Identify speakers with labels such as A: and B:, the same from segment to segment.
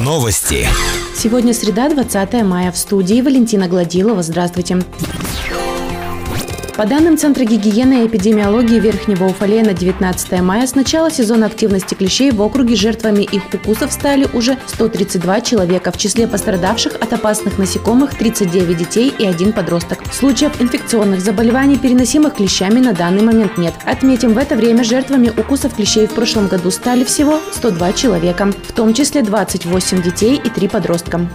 A: Новости.
B: Сегодня среда, 20 мая. В студии Валентина Гладилова. Здравствуйте. По данным Центра гигиены и эпидемиологии Верхнего Уфалея на 19 мая с начала сезона активности клещей в округе жертвами их укусов стали уже 132 человека. В числе пострадавших от опасных насекомых 39 детей и один подросток. Случаев инфекционных заболеваний, переносимых клещами, на данный момент нет. Отметим, в это время жертвами укусов клещей в прошлом году стали всего 102 человека, в том числе 28 детей и 3 подростка.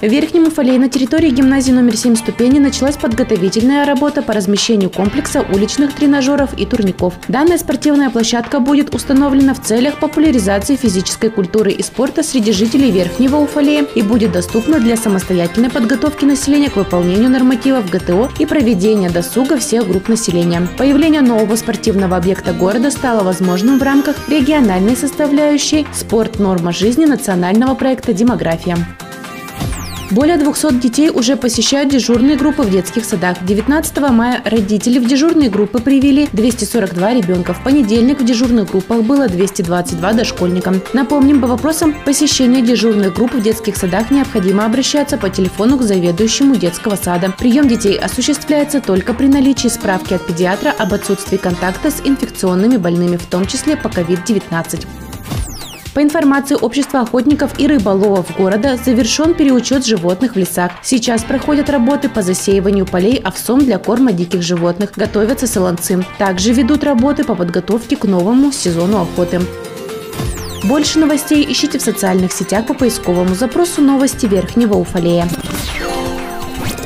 B: В Верхнем Уфалее на территории гимназии номер 7 ступени началась подготовительная работа по размещению комплекса уличных тренажеров и турников. Данная спортивная площадка будет установлена в целях популяризации физической культуры и спорта среди жителей Верхнего Уфалея и будет доступна для самостоятельной подготовки населения к выполнению нормативов ГТО и проведения досуга всех групп населения. Появление нового спортивного объекта города стало возможным в рамках региональной составляющей «Спорт. Норма жизни» национального проекта «Демография». Более 200 детей уже посещают дежурные группы в детских садах. 19 мая родители в дежурные группы привели 242 ребенка. В понедельник в дежурных группах было 222 дошкольника. Напомним, по вопросам посещения дежурных групп в детских садах необходимо обращаться по телефону к заведующему детского сада. Прием детей осуществляется только при наличии справки от педиатра об отсутствии контакта с инфекционными больными, в том числе по COVID-19. По информации Общества охотников и рыболовов города, завершен переучет животных в лесах. Сейчас проходят работы по засеиванию полей овсом для корма диких животных. Готовятся солонцы. Также ведут работы по подготовке к новому сезону охоты. Больше новостей ищите в социальных сетях по поисковому запросу «Новости Верхнего Уфалея».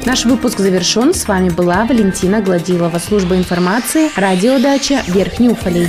B: Наш выпуск завершен. С вами была Валентина Гладилова, служба информации, радиодача Верхний Уфалей.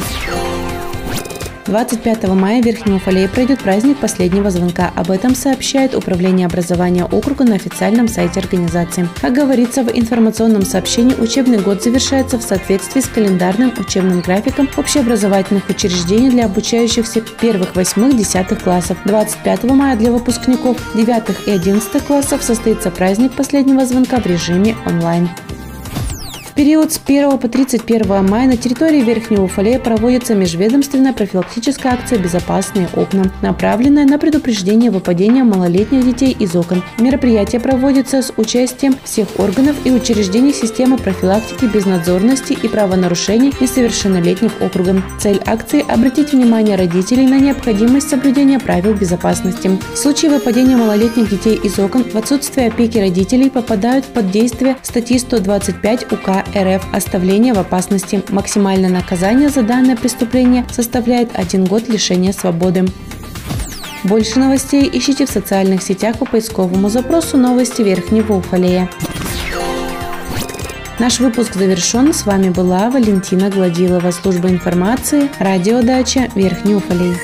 B: 25 мая в Верхнем Уфалее пройдет праздник последнего звонка. Об этом сообщает Управление образования округа на официальном сайте организации. Как говорится в информационном сообщении, учебный год завершается в соответствии с календарным учебным графиком общеобразовательных учреждений для обучающихся первых, восьмых, десятых классов. 25 мая для выпускников девятых и одиннадцатых классов состоится праздник последнего звонка в режиме онлайн период с 1 по 31 мая на территории Верхнего Уфалея проводится межведомственная профилактическая акция «Безопасные окна», направленная на предупреждение выпадения малолетних детей из окон. Мероприятие проводится с участием всех органов и учреждений системы профилактики безнадзорности и правонарушений несовершеннолетних округом. Цель акции – обратить внимание родителей на необходимость соблюдения правил безопасности. В случае выпадения малолетних детей из окон в отсутствие опеки родителей попадают под действие статьи 125 УК РФ оставление в опасности. Максимальное наказание за данное преступление составляет один год лишения свободы. Больше новостей ищите в социальных сетях по поисковому запросу «Новости Верхнего Уфалея». Наш выпуск завершен. С вами была Валентина Гладилова, служба информации, радиодача Верхний Уфалей.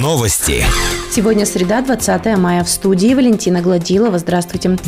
A: Новости.
B: Сегодня среда, 20 мая. В студии Валентина Гладилова. Здравствуйте.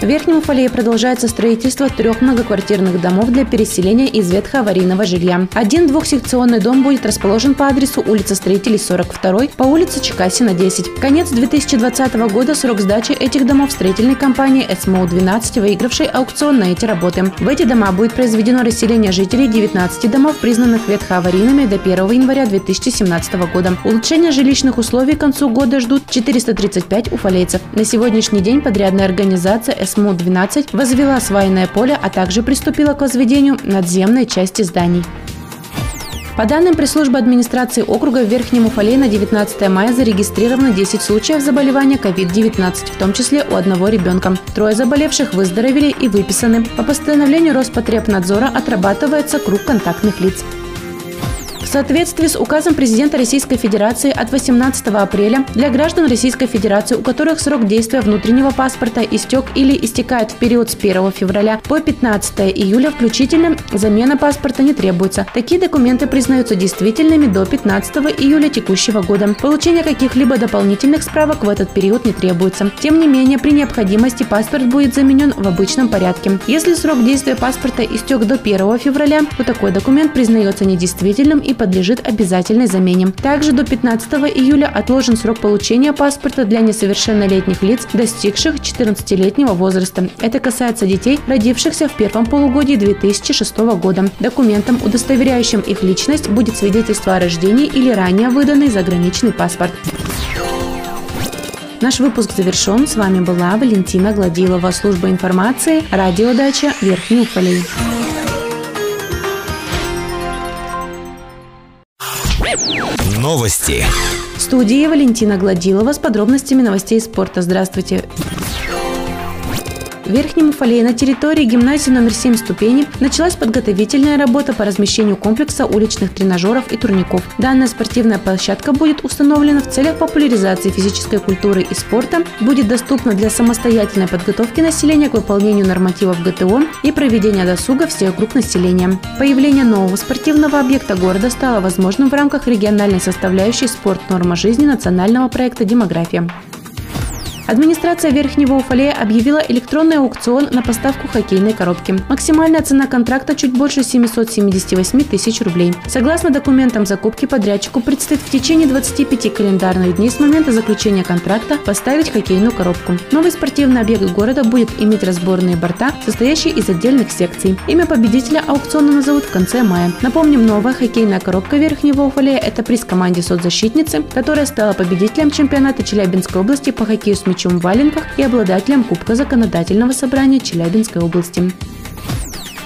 B: В Верхнем Уфалее продолжается строительство трех многоквартирных домов для переселения из ветхоаварийного жилья. Один двухсекционный дом будет расположен по адресу улица Строителей 42 по улице Чекасина 10. Конец 2020 года срок сдачи этих домов строительной компании СМО-12, выигравшей аукцион на эти работы. В эти дома будет произведено расселение жителей 19 домов, признанных ветхоаварийными до 1 января 2017 года. Улучшение жилищных условий к концу года ждут 435 уфалейцев. На сегодняшний день подрядная организация СМУ-12 возвела свайное поле, а также приступила к возведению надземной части зданий. По данным пресс-службы администрации округа в Верхнем Уфале на 19 мая зарегистрировано 10 случаев заболевания COVID-19, в том числе у одного ребенка. Трое заболевших выздоровели и выписаны. По постановлению Роспотребнадзора отрабатывается круг контактных лиц. В соответствии с указом президента Российской Федерации от 18 апреля для граждан Российской Федерации, у которых срок действия внутреннего паспорта истек или истекает в период с 1 февраля по 15 июля включительно, замена паспорта не требуется. Такие документы признаются действительными до 15 июля текущего года. Получение каких-либо дополнительных справок в этот период не требуется. Тем не менее, при необходимости паспорт будет заменен в обычном порядке. Если срок действия паспорта истек до 1 февраля, то такой документ признается недействительным и подлежит обязательной замене. Также до 15 июля отложен срок получения паспорта для несовершеннолетних лиц, достигших 14-летнего возраста. Это касается детей, родившихся в первом полугодии 2006 года. Документом, удостоверяющим их личность, будет свидетельство о рождении или ранее выданный заграничный паспорт. Наш выпуск завершен. С вами была Валентина Гладилова, служба информации, радиодача Верхний Уфалей.
A: Новости.
B: В студии Валентина Гладилова с подробностями новостей спорта. Здравствуйте. В Верхнем Уфалее на территории гимназии номер 7 ступени началась подготовительная работа по размещению комплекса уличных тренажеров и турников. Данная спортивная площадка будет установлена в целях популяризации физической культуры и спорта, будет доступна для самостоятельной подготовки населения к выполнению нормативов ГТО и проведения досуга всех групп населения. Появление нового спортивного объекта города стало возможным в рамках региональной составляющей «Спорт. Норма жизни» национального проекта «Демография». Администрация Верхнего Уфалея объявила электронный аукцион на поставку хоккейной коробки. Максимальная цена контракта чуть больше 778 тысяч рублей. Согласно документам закупки, подрядчику предстоит в течение 25 календарных дней с момента заключения контракта поставить хоккейную коробку. Новый спортивный объект города будет иметь разборные борта, состоящие из отдельных секций. Имя победителя аукциона назовут в конце мая. Напомним, новая хоккейная коробка Верхнего Уфалея – это приз команде соцзащитницы, которая стала победителем чемпионата Челябинской области по хоккею с мячом мячом в валенках и обладателем Кубка Законодательного собрания Челябинской области.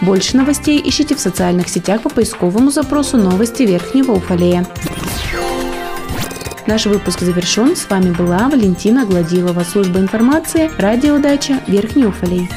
B: Больше новостей ищите в социальных сетях по поисковому запросу «Новости Верхнего Уфалея». Наш выпуск завершен. С вами была Валентина Гладилова, служба информации, радиодача Верхний Уфалей.